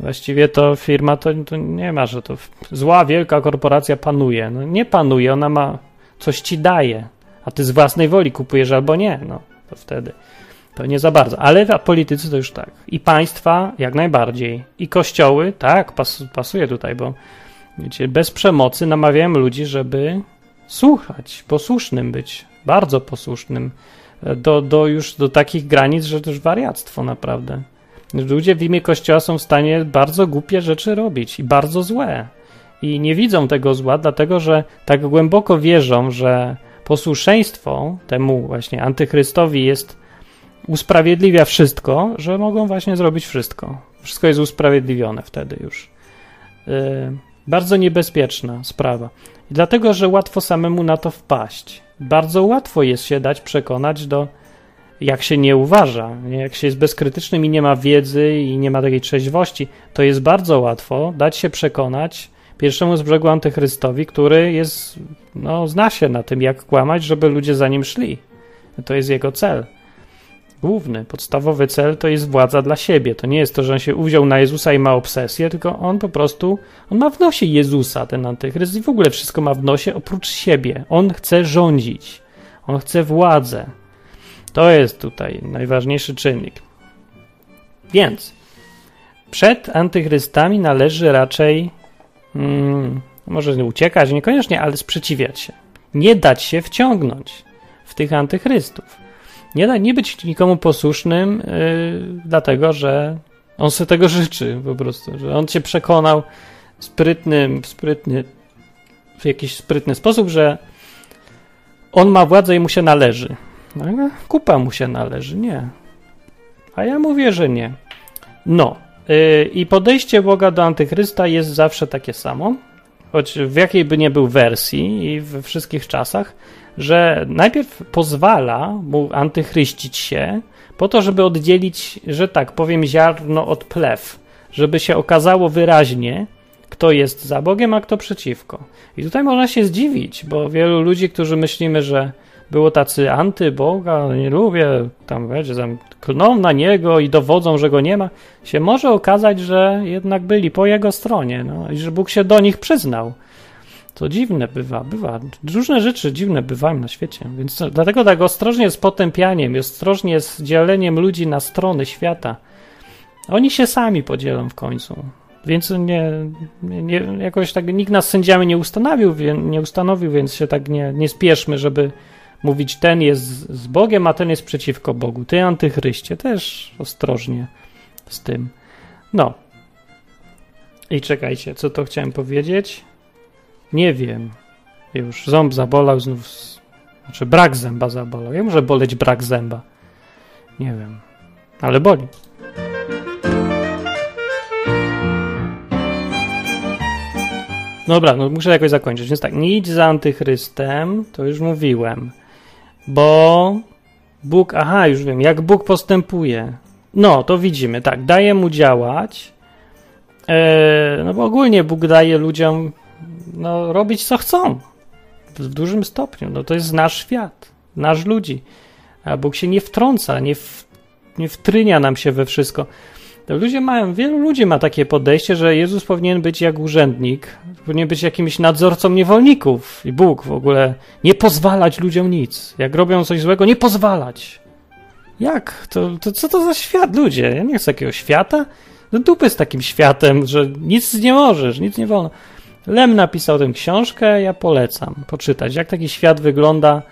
właściwie to firma to, to nie ma, że to zła, wielka korporacja panuje. No nie panuje, ona ma, coś ci daje, a ty z własnej woli kupujesz albo nie, no to wtedy to nie za bardzo. Ale politycy to już tak. I państwa jak najbardziej. I kościoły, tak, pas, pasuje tutaj, bo wiecie, bez przemocy namawiają ludzi, żeby słuchać, posłusznym być, bardzo posłusznym, do, do już do takich granic, że to już wariactwo naprawdę. Ludzie w imię Kościoła są w stanie bardzo głupie rzeczy robić i bardzo złe. I nie widzą tego zła, dlatego że tak głęboko wierzą, że posłuszeństwo temu właśnie antychrystowi jest usprawiedliwia wszystko, że mogą właśnie zrobić wszystko. Wszystko jest usprawiedliwione wtedy już. Yy, bardzo niebezpieczna sprawa. Dlatego, że łatwo samemu na to wpaść. Bardzo łatwo jest się dać przekonać do, jak się nie uważa, jak się jest bezkrytycznym i nie ma wiedzy i nie ma takiej trzeźwości, to jest bardzo łatwo dać się przekonać pierwszemu z brzegu antychrystowi, który jest, no, zna się na tym, jak kłamać, żeby ludzie za nim szli. To jest jego cel. Główny, podstawowy cel to jest władza dla siebie. To nie jest to, że on się uwziął na Jezusa i ma obsesję, tylko on po prostu, on ma w nosie Jezusa, ten antychryst i w ogóle wszystko ma w nosie oprócz siebie. On chce rządzić, on chce władzę. To jest tutaj najważniejszy czynnik. Więc przed antychrystami należy raczej hmm, może nie uciekać, niekoniecznie, ale sprzeciwiać się. Nie dać się wciągnąć w tych antychrystów. Nie, da, nie być nikomu posłusznym, yy, dlatego że on sobie tego życzy po prostu, że on cię przekonał sprytny, sprytny, w jakiś sprytny sposób, że on ma władzę i mu się należy. No, kupa mu się należy, nie. A ja mówię, że nie. No. Yy, I podejście Boga do antychrysta jest zawsze takie samo, choć w jakiej by nie był wersji i we wszystkich czasach, że najpierw pozwala mu antychryścić się, po to, żeby oddzielić, że tak powiem, ziarno od plew, żeby się okazało wyraźnie, kto jest za Bogiem, a kto przeciwko. I tutaj można się zdziwić, bo wielu ludzi, którzy myślimy, że było tacy anty-Boga, nie lubię, tam wiecie, tam klną na Niego i dowodzą, że Go nie ma, się może okazać, że jednak byli po Jego stronie no, i że Bóg się do nich przyznał. To dziwne bywa, bywa. Różne rzeczy dziwne bywają na świecie, więc dlatego tak ostrożnie z potępianiem, ostrożnie z dzieleniem ludzi na strony świata. Oni się sami podzielą w końcu. Więc nie, nie, jakoś tak nikt nas sędziami nie ustanowił, nie ustanowił, więc się tak nie, nie spieszmy, żeby mówić ten jest z Bogiem, a ten jest przeciwko Bogu. Ty antychryście, też ostrożnie z tym. No. I czekajcie, co to chciałem powiedzieć? Nie wiem. Już ząb zabolał znów. Znaczy brak zęba zabolał. Ja może boleć brak zęba. Nie wiem. Ale boli. Dobra, no muszę jakoś zakończyć. Więc tak, nie idź za antychrystem, to już mówiłem. Bo Bóg, aha, już wiem, jak Bóg postępuje. No, to widzimy, tak, daje mu działać. E, no bo ogólnie Bóg daje ludziom no, robić co chcą. W dużym stopniu. No, to jest nasz świat, nasz ludzi. A Bóg się nie wtrąca, nie, w, nie wtrynia nam się we wszystko. Ludzie mają, wielu ludzi ma takie podejście, że Jezus powinien być jak urzędnik, powinien być jakimś nadzorcą niewolników i Bóg w ogóle nie pozwalać ludziom nic. Jak robią coś złego, nie pozwalać. Jak? To, to co to za świat, ludzie? Ja nie chcę takiego świata. No dupy z takim światem, że nic nie możesz, nic nie wolno. Lem napisał tę książkę, ja polecam poczytać, jak taki świat wygląda.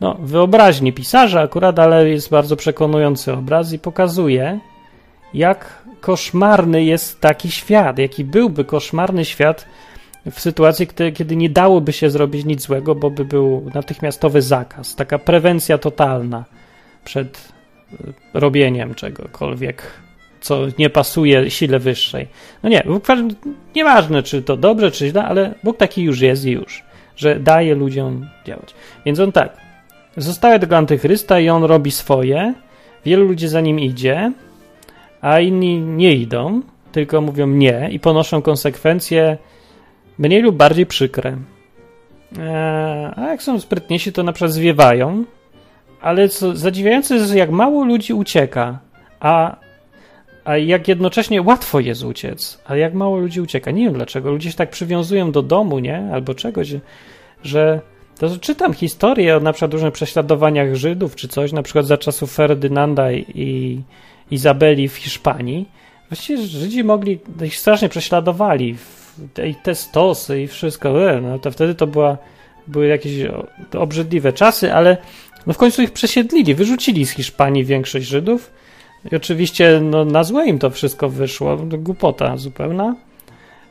No, wyobraźni pisarza akurat, ale jest bardzo przekonujący obraz i pokazuje, jak koszmarny jest taki świat, jaki byłby koszmarny świat w sytuacji, kiedy nie dałoby się zrobić nic złego, bo by był natychmiastowy zakaz, taka prewencja totalna przed e, robieniem czegokolwiek co nie pasuje sile wyższej. No nie, nieważne czy to dobrze, czy źle, ale Bóg taki już jest i już, że daje ludziom działać. Więc on tak, zostaje tego antychrysta i on robi swoje, wielu ludzi za nim idzie, a inni nie idą, tylko mówią nie i ponoszą konsekwencje mniej lub bardziej przykre. Eee, a jak są sprytniejsi, to na przykład zwiewają, ale co zadziwiające jest, jak mało ludzi ucieka, a a jak jednocześnie łatwo jest uciec, a jak mało ludzi ucieka. Nie wiem dlaczego. Ludzie się tak przywiązują do domu, nie? Albo czegoś, że to czytam historię o na przykład różnych prześladowaniach Żydów czy coś, na przykład za czasów Ferdynanda i Izabeli w Hiszpanii. Właściwie Żydzi mogli, ich strasznie prześladowali i te stosy i wszystko. E, no to wtedy to była, były jakieś obrzydliwe czasy, ale no w końcu ich przesiedlili, wyrzucili z Hiszpanii większość Żydów i oczywiście no, na złe im to wszystko wyszło, głupota zupełna,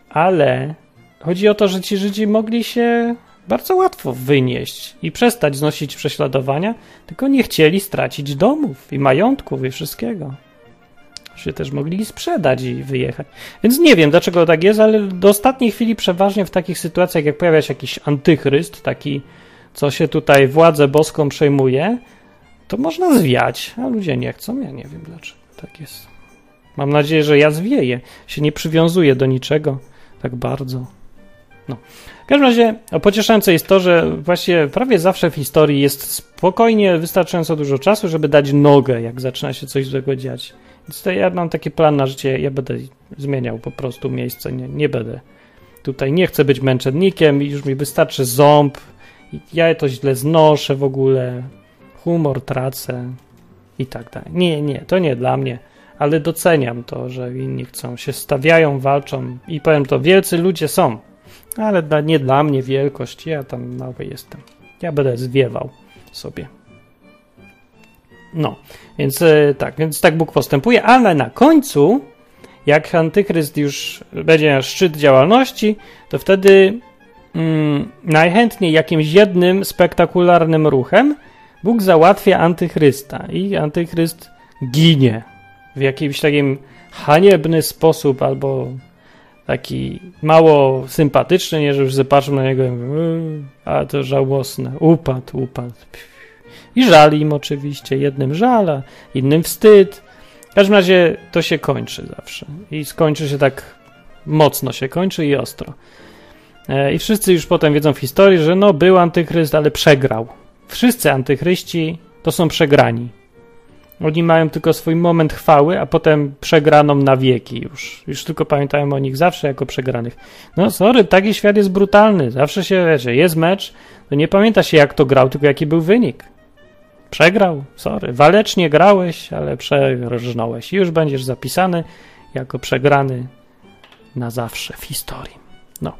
ale chodzi o to, że ci Żydzi mogli się bardzo łatwo wynieść i przestać znosić prześladowania, tylko nie chcieli stracić domów i majątków i wszystkiego. Się też mogli sprzedać i wyjechać. Więc nie wiem, dlaczego tak jest, ale do ostatniej chwili przeważnie w takich sytuacjach, jak pojawia się jakiś antychryst, taki, co się tutaj władzę boską przejmuje, to można zwiać, a ludzie nie chcą. Ja nie wiem dlaczego tak jest. Mam nadzieję, że ja zwieję, się nie przywiązuję do niczego tak bardzo. No. W każdym razie pocieszające jest to, że właśnie prawie zawsze w historii jest spokojnie wystarczająco dużo czasu, żeby dać nogę, jak zaczyna się coś złego dziać. Więc to ja mam taki plan na życie, ja będę zmieniał po prostu miejsce, nie, nie będę tutaj, nie chcę być męczennikiem, już mi wystarczy ząb, ja to źle znoszę w ogóle, humor tracę i tak dalej. Nie, nie, to nie dla mnie, ale doceniam to, że inni chcą, się stawiają, walczą i powiem to, wielcy ludzie są, ale nie dla mnie wielkość, ja tam mały jestem. Ja będę zwiewał sobie. No, więc e, tak, więc tak Bóg postępuje, ale na końcu, jak antychryst już będzie miał szczyt działalności, to wtedy mm, najchętniej jakimś jednym spektakularnym ruchem Bóg załatwia antychrysta i antychryst ginie w jakimś takim haniebny sposób albo taki mało sympatyczny, nie, że już zapatrzę na niego a to żałosne, upadł, upadł. I żal im oczywiście, jednym żala, innym wstyd. W każdym razie to się kończy zawsze. I skończy się tak mocno się kończy i ostro. E, I wszyscy już potem wiedzą w historii, że no był antychryst, ale przegrał. Wszyscy antychryści to są przegrani. Oni mają tylko swój moment chwały, a potem przegraną na wieki już. Już tylko pamiętają o nich zawsze jako przegranych. No sorry, taki świat jest brutalny. Zawsze się, wiecie, jest mecz, to nie pamięta się jak to grał, tylko jaki był wynik. Przegrał, sorry. Walecznie grałeś, ale przegrnąłeś. I już będziesz zapisany jako przegrany na zawsze w historii. No,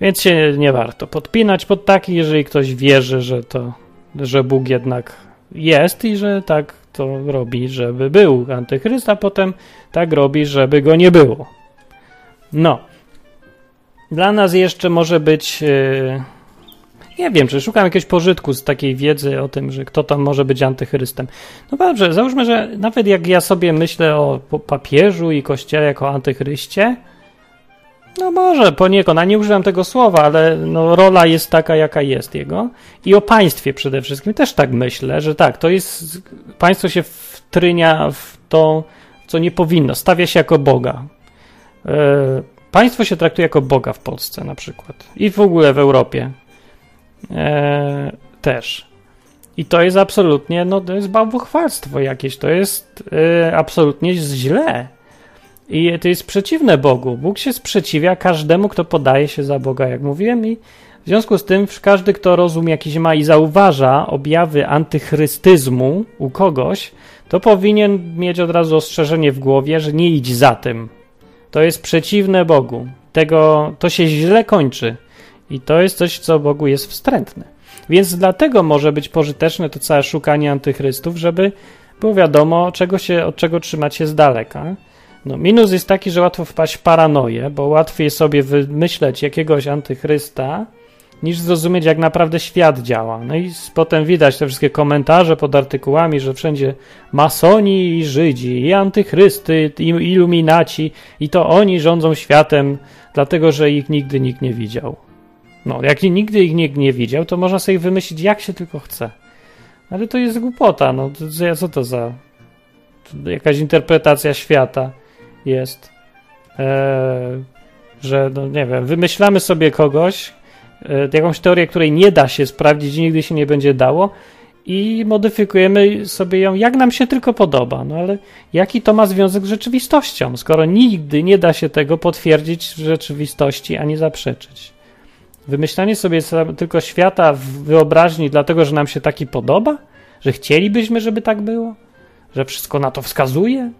więc się nie warto podpinać pod taki, jeżeli ktoś wierzy, że to, że Bóg jednak jest i że tak to robi, żeby był antychryst, a potem tak robi, żeby go nie było. No. Dla nas jeszcze może być. Yy, nie wiem, czy szukam jakiegoś pożytku z takiej wiedzy o tym, że kto tam może być antychrystem. No dobrze, załóżmy, że nawet jak ja sobie myślę o papieżu i kościele jako antychryście, no może poniekąd, a nie używam tego słowa, ale no, rola jest taka, jaka jest jego. I o państwie przede wszystkim też tak myślę, że tak, to jest, państwo się wtrynia w to, co nie powinno, stawia się jako Boga. E, państwo się traktuje jako Boga w Polsce na przykład i w ogóle w Europie e, też. I to jest absolutnie, no to jest bałwochwalstwo jakieś, to jest e, absolutnie źle. I to jest przeciwne Bogu. Bóg się sprzeciwia każdemu, kto podaje się za Boga, jak mówiłem, i w związku z tym każdy, kto rozum jakiś ma i zauważa objawy antychrystyzmu u kogoś, to powinien mieć od razu ostrzeżenie w głowie, że nie idź za tym. To jest przeciwne Bogu. Tego, to się źle kończy. I to jest coś, co Bogu jest wstrętne. Więc dlatego może być pożyteczne to całe szukanie antychrystów, żeby było wiadomo, czego się, od czego trzymać się z daleka. No, minus jest taki, że łatwo wpaść w paranoję, bo łatwiej sobie wymyśleć jakiegoś antychrysta, niż zrozumieć, jak naprawdę świat działa. No i potem widać te wszystkie komentarze pod artykułami, że wszędzie masoni i Żydzi, i antychrysty, i iluminaci, i to oni rządzą światem, dlatego że ich nigdy nikt nie widział. No, jak nigdy ich nikt nie widział, to można sobie wymyślić, jak się tylko chce. Ale to jest głupota, no, co to za jakaś interpretacja świata jest, e, że, no nie wiem, wymyślamy sobie kogoś, e, jakąś teorię, której nie da się sprawdzić nigdy się nie będzie dało i modyfikujemy sobie ją jak nam się tylko podoba. No ale jaki to ma związek z rzeczywistością, skoro nigdy nie da się tego potwierdzić w rzeczywistości ani zaprzeczyć? Wymyślanie sobie tylko świata w wyobraźni, dlatego że nam się taki podoba? Że chcielibyśmy, żeby tak było? Że wszystko na to wskazuje?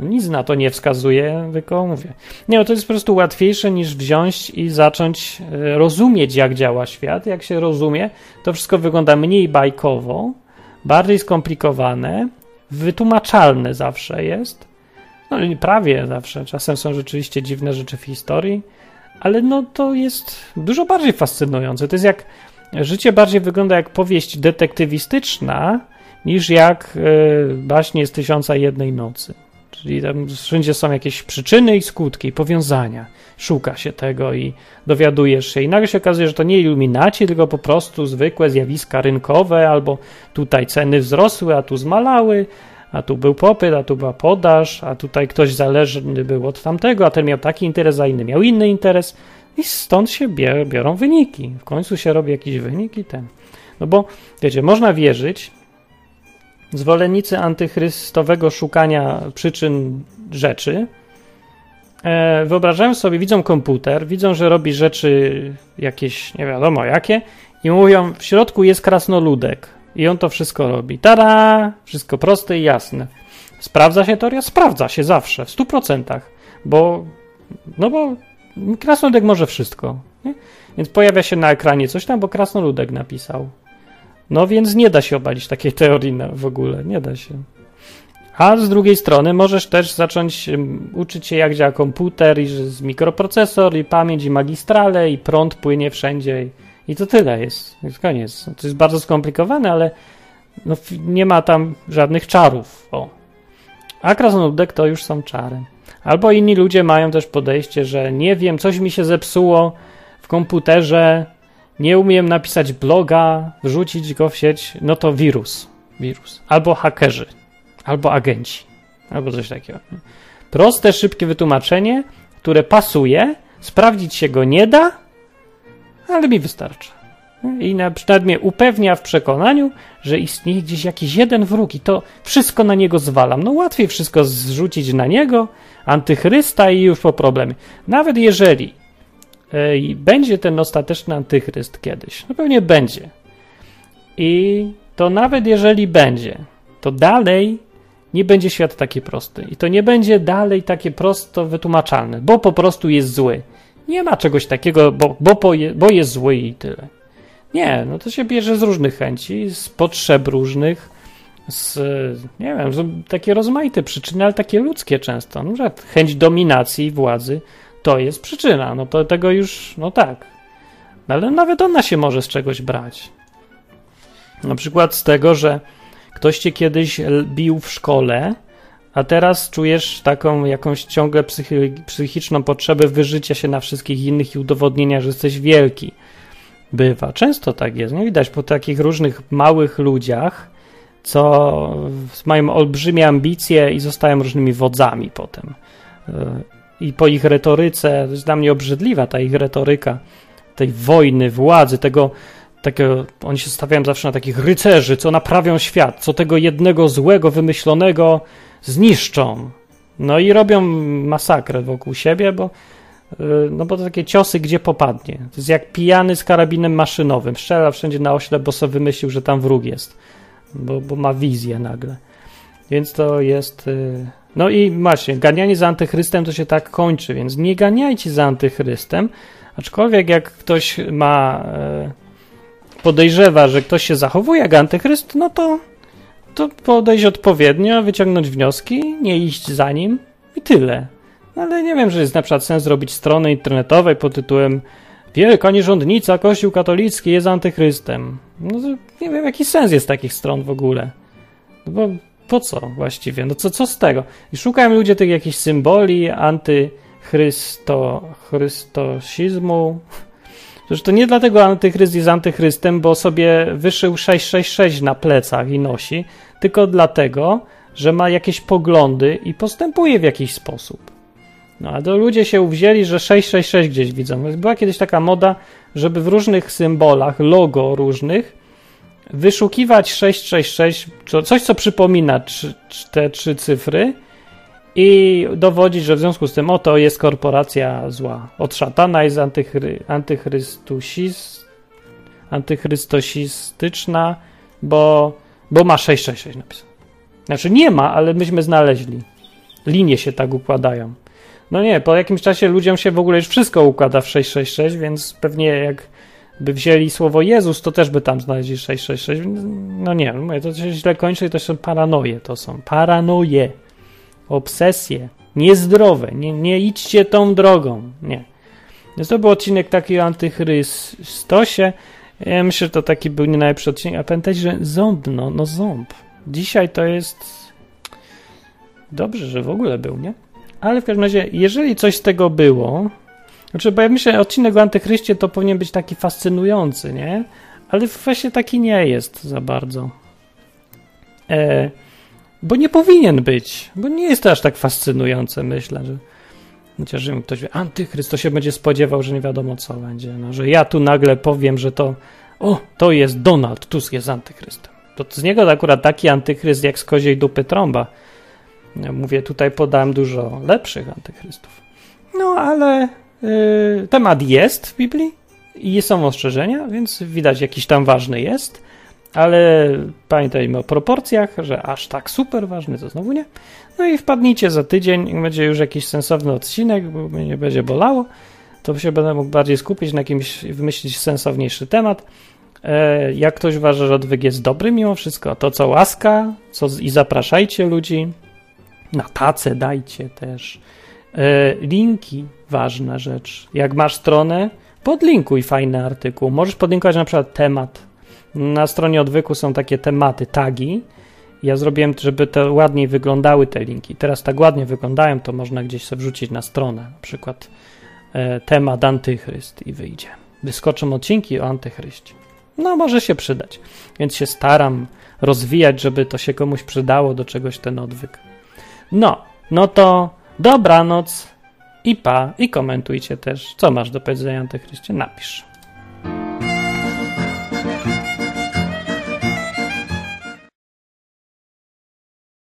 Nic na to nie wskazuje, tylko mówię. Nie, no to jest po prostu łatwiejsze niż wziąć i zacząć e, rozumieć, jak działa świat. Jak się rozumie, to wszystko wygląda mniej bajkowo, bardziej skomplikowane, wytłumaczalne zawsze jest. No prawie zawsze. Czasem są rzeczywiście dziwne rzeczy w historii, ale no to jest dużo bardziej fascynujące. To jest jak życie bardziej wygląda jak powieść detektywistyczna niż jak yy, baśnie z Tysiąca Jednej Nocy. Czyli tam wszędzie są jakieś przyczyny i skutki, powiązania. Szuka się tego i dowiadujesz się. I nagle się okazuje, że to nie iluminaci, tylko po prostu zwykłe zjawiska rynkowe, albo tutaj ceny wzrosły, a tu zmalały, a tu był popyt, a tu była podaż, a tutaj ktoś zależny był od tamtego, a ten miał taki interes, a inny miał inny interes. I stąd się biorą wyniki. W końcu się robi jakiś wynik i ten. No bo, wiecie, można wierzyć, zwolennicy antychrystowego szukania przyczyn rzeczy e, wyobrażają sobie, widzą komputer, widzą, że robi rzeczy jakieś, nie wiadomo jakie i mówią, w środku jest krasnoludek i on to wszystko robi. Tada! Wszystko proste i jasne. Sprawdza się teoria? Sprawdza się zawsze, w 100%, bo no bo krasnoludek może wszystko. Nie? Więc pojawia się na ekranie coś tam, bo krasnoludek napisał. No więc nie da się obalić takiej teorii na, w ogóle, nie da się. A z drugiej strony możesz też zacząć uczyć się, jak działa komputer, i że jest mikroprocesor, i pamięć, i magistrale, i prąd płynie wszędzie. I, i to tyle jest. Jest koniec. To jest bardzo skomplikowane, ale no, nie ma tam żadnych czarów. O. A krasnoludek to już są czary. Albo inni ludzie mają też podejście, że nie wiem, coś mi się zepsuło w komputerze, nie umiem napisać bloga, wrzucić go w sieć, no to wirus. Wirus. Albo hakerzy, albo agenci, albo coś takiego. Proste, szybkie wytłumaczenie, które pasuje, sprawdzić się go nie da, ale mi wystarcza. I na przykład mnie upewnia w przekonaniu, że istnieje gdzieś jakiś jeden wróg i to wszystko na niego zwalam. No łatwiej wszystko zrzucić na niego, antychrysta i już po problemie. Nawet jeżeli i będzie ten ostateczny antychryst kiedyś. No pewnie będzie. I to nawet jeżeli będzie, to dalej nie będzie świat taki prosty. I to nie będzie dalej takie prosto wytłumaczalne, bo po prostu jest zły. Nie ma czegoś takiego, bo, bo, bo jest zły i tyle. Nie, no to się bierze z różnych chęci, z potrzeb różnych, z, nie wiem, takie rozmaite przyczyny, ale takie ludzkie często. No, chęć dominacji władzy to jest przyczyna. No to tego już, no tak. No ale nawet ona się może z czegoś brać. Na przykład z tego, że ktoś cię kiedyś bił w szkole, a teraz czujesz taką jakąś ciągle psychi psychiczną potrzebę wyżycia się na wszystkich innych i udowodnienia, że jesteś wielki. Bywa. Często tak jest. Nie widać po takich różnych małych ludziach, co mają olbrzymie ambicje i zostają różnymi wodzami potem. I po ich retoryce, to jest dla mnie obrzydliwa ta ich retoryka, tej wojny, władzy, tego takiego, oni się stawiają zawsze na takich rycerzy, co naprawią świat, co tego jednego złego, wymyślonego zniszczą. No i robią masakrę wokół siebie, bo y, no bo to takie ciosy, gdzie popadnie. To jest jak pijany z karabinem maszynowym. Strzela wszędzie na ośle, bo sobie wymyślił, że tam wróg jest. Bo, bo ma wizję nagle. Więc to jest y, no i właśnie, ganianie za antychrystem to się tak kończy, więc nie ganiajcie za antychrystem, aczkolwiek jak ktoś ma e, podejrzewa, że ktoś się zachowuje jak antychryst, no to, to podejść odpowiednio, wyciągnąć wnioski, nie iść za nim i tyle. No ale nie wiem, że jest na przykład sens zrobić strony internetowej pod tytułem Wielka nierządnica Kościół katolicki jest antychrystem. No nie wiem, jaki sens jest takich stron w ogóle. No bo po co właściwie? No co, co z tego? I szukają ludzie tych jakichś symboli antychrystosizmu. Przecież to nie dlatego antychryst jest antychrystem, bo sobie wyszył 666 na plecach i nosi, tylko dlatego, że ma jakieś poglądy i postępuje w jakiś sposób. No a to ludzie się uwzięli, że 666 gdzieś widzą. Była kiedyś taka moda, żeby w różnych symbolach, logo różnych, wyszukiwać 666, coś co przypomina te trzy cyfry i dowodzić, że w związku z tym oto jest korporacja zła. Od szatana jest antychry, antychrystusis, antychrystosistyczna, bo, bo ma 666 napisane. Znaczy nie ma, ale myśmy znaleźli. Linie się tak układają. No nie, po jakimś czasie ludziom się w ogóle już wszystko układa w 666, więc pewnie jak by wzięli słowo Jezus, to też by tam znaleźli 666. No nie, mówię, to się źle kończy i to są paranoje, to są paranoje, obsesje, niezdrowe, nie, nie idźcie tą drogą, nie. Więc to był odcinek taki o antychrystosie. Ja myślę, że to taki był nie najlepszy odcinek, a pamiętajcie, że ząb, no, no ząb. Dzisiaj to jest dobrze, że w ogóle był, nie? Ale w każdym razie, jeżeli coś z tego było, znaczy, bo ja myślę, że odcinek o Antychryście to powinien być taki fascynujący, nie? Ale właśnie taki nie jest za bardzo. E, bo nie powinien być, bo nie jest to aż tak fascynujące, myślę, że. Chociaż mi ktoś wie, antychryst, to się będzie spodziewał, że nie wiadomo co będzie. No, że ja tu nagle powiem, że to o, to jest Donald Tusk jest antychrystem. To z niego akurat taki antychryst jak z koziej dupy trąba. Ja mówię, tutaj podałem dużo lepszych antychrystów. No, ale temat jest w Biblii i są ostrzeżenia, więc widać jakiś tam ważny jest, ale pamiętajmy o proporcjach, że aż tak super ważny to znowu nie. No i wpadnijcie za tydzień, będzie już jakiś sensowny odcinek, bo mnie nie będzie bolało, to się będę mógł bardziej skupić na jakimś, wymyślić sensowniejszy temat. E, jak ktoś uważa, że odwyk jest dobry mimo wszystko, to co łaska co, i zapraszajcie ludzi. Na tacę dajcie też. E, linki, ważna rzecz. Jak masz stronę, podlinkuj fajny artykuł. Możesz podlinkować na przykład temat. Na stronie odwyku są takie tematy, tagi. Ja zrobiłem, żeby te ładniej wyglądały te linki. Teraz tak ładnie wyglądają, to można gdzieś sobie wrzucić na stronę. Na przykład e, temat antychryst i wyjdzie. Wyskoczą odcinki o antychryście. No, może się przydać. Więc się staram rozwijać, żeby to się komuś przydało do czegoś ten odwyk. No, no to dobranoc i pa, i komentujcie też, co masz do powiedzenia Antychryście, napisz.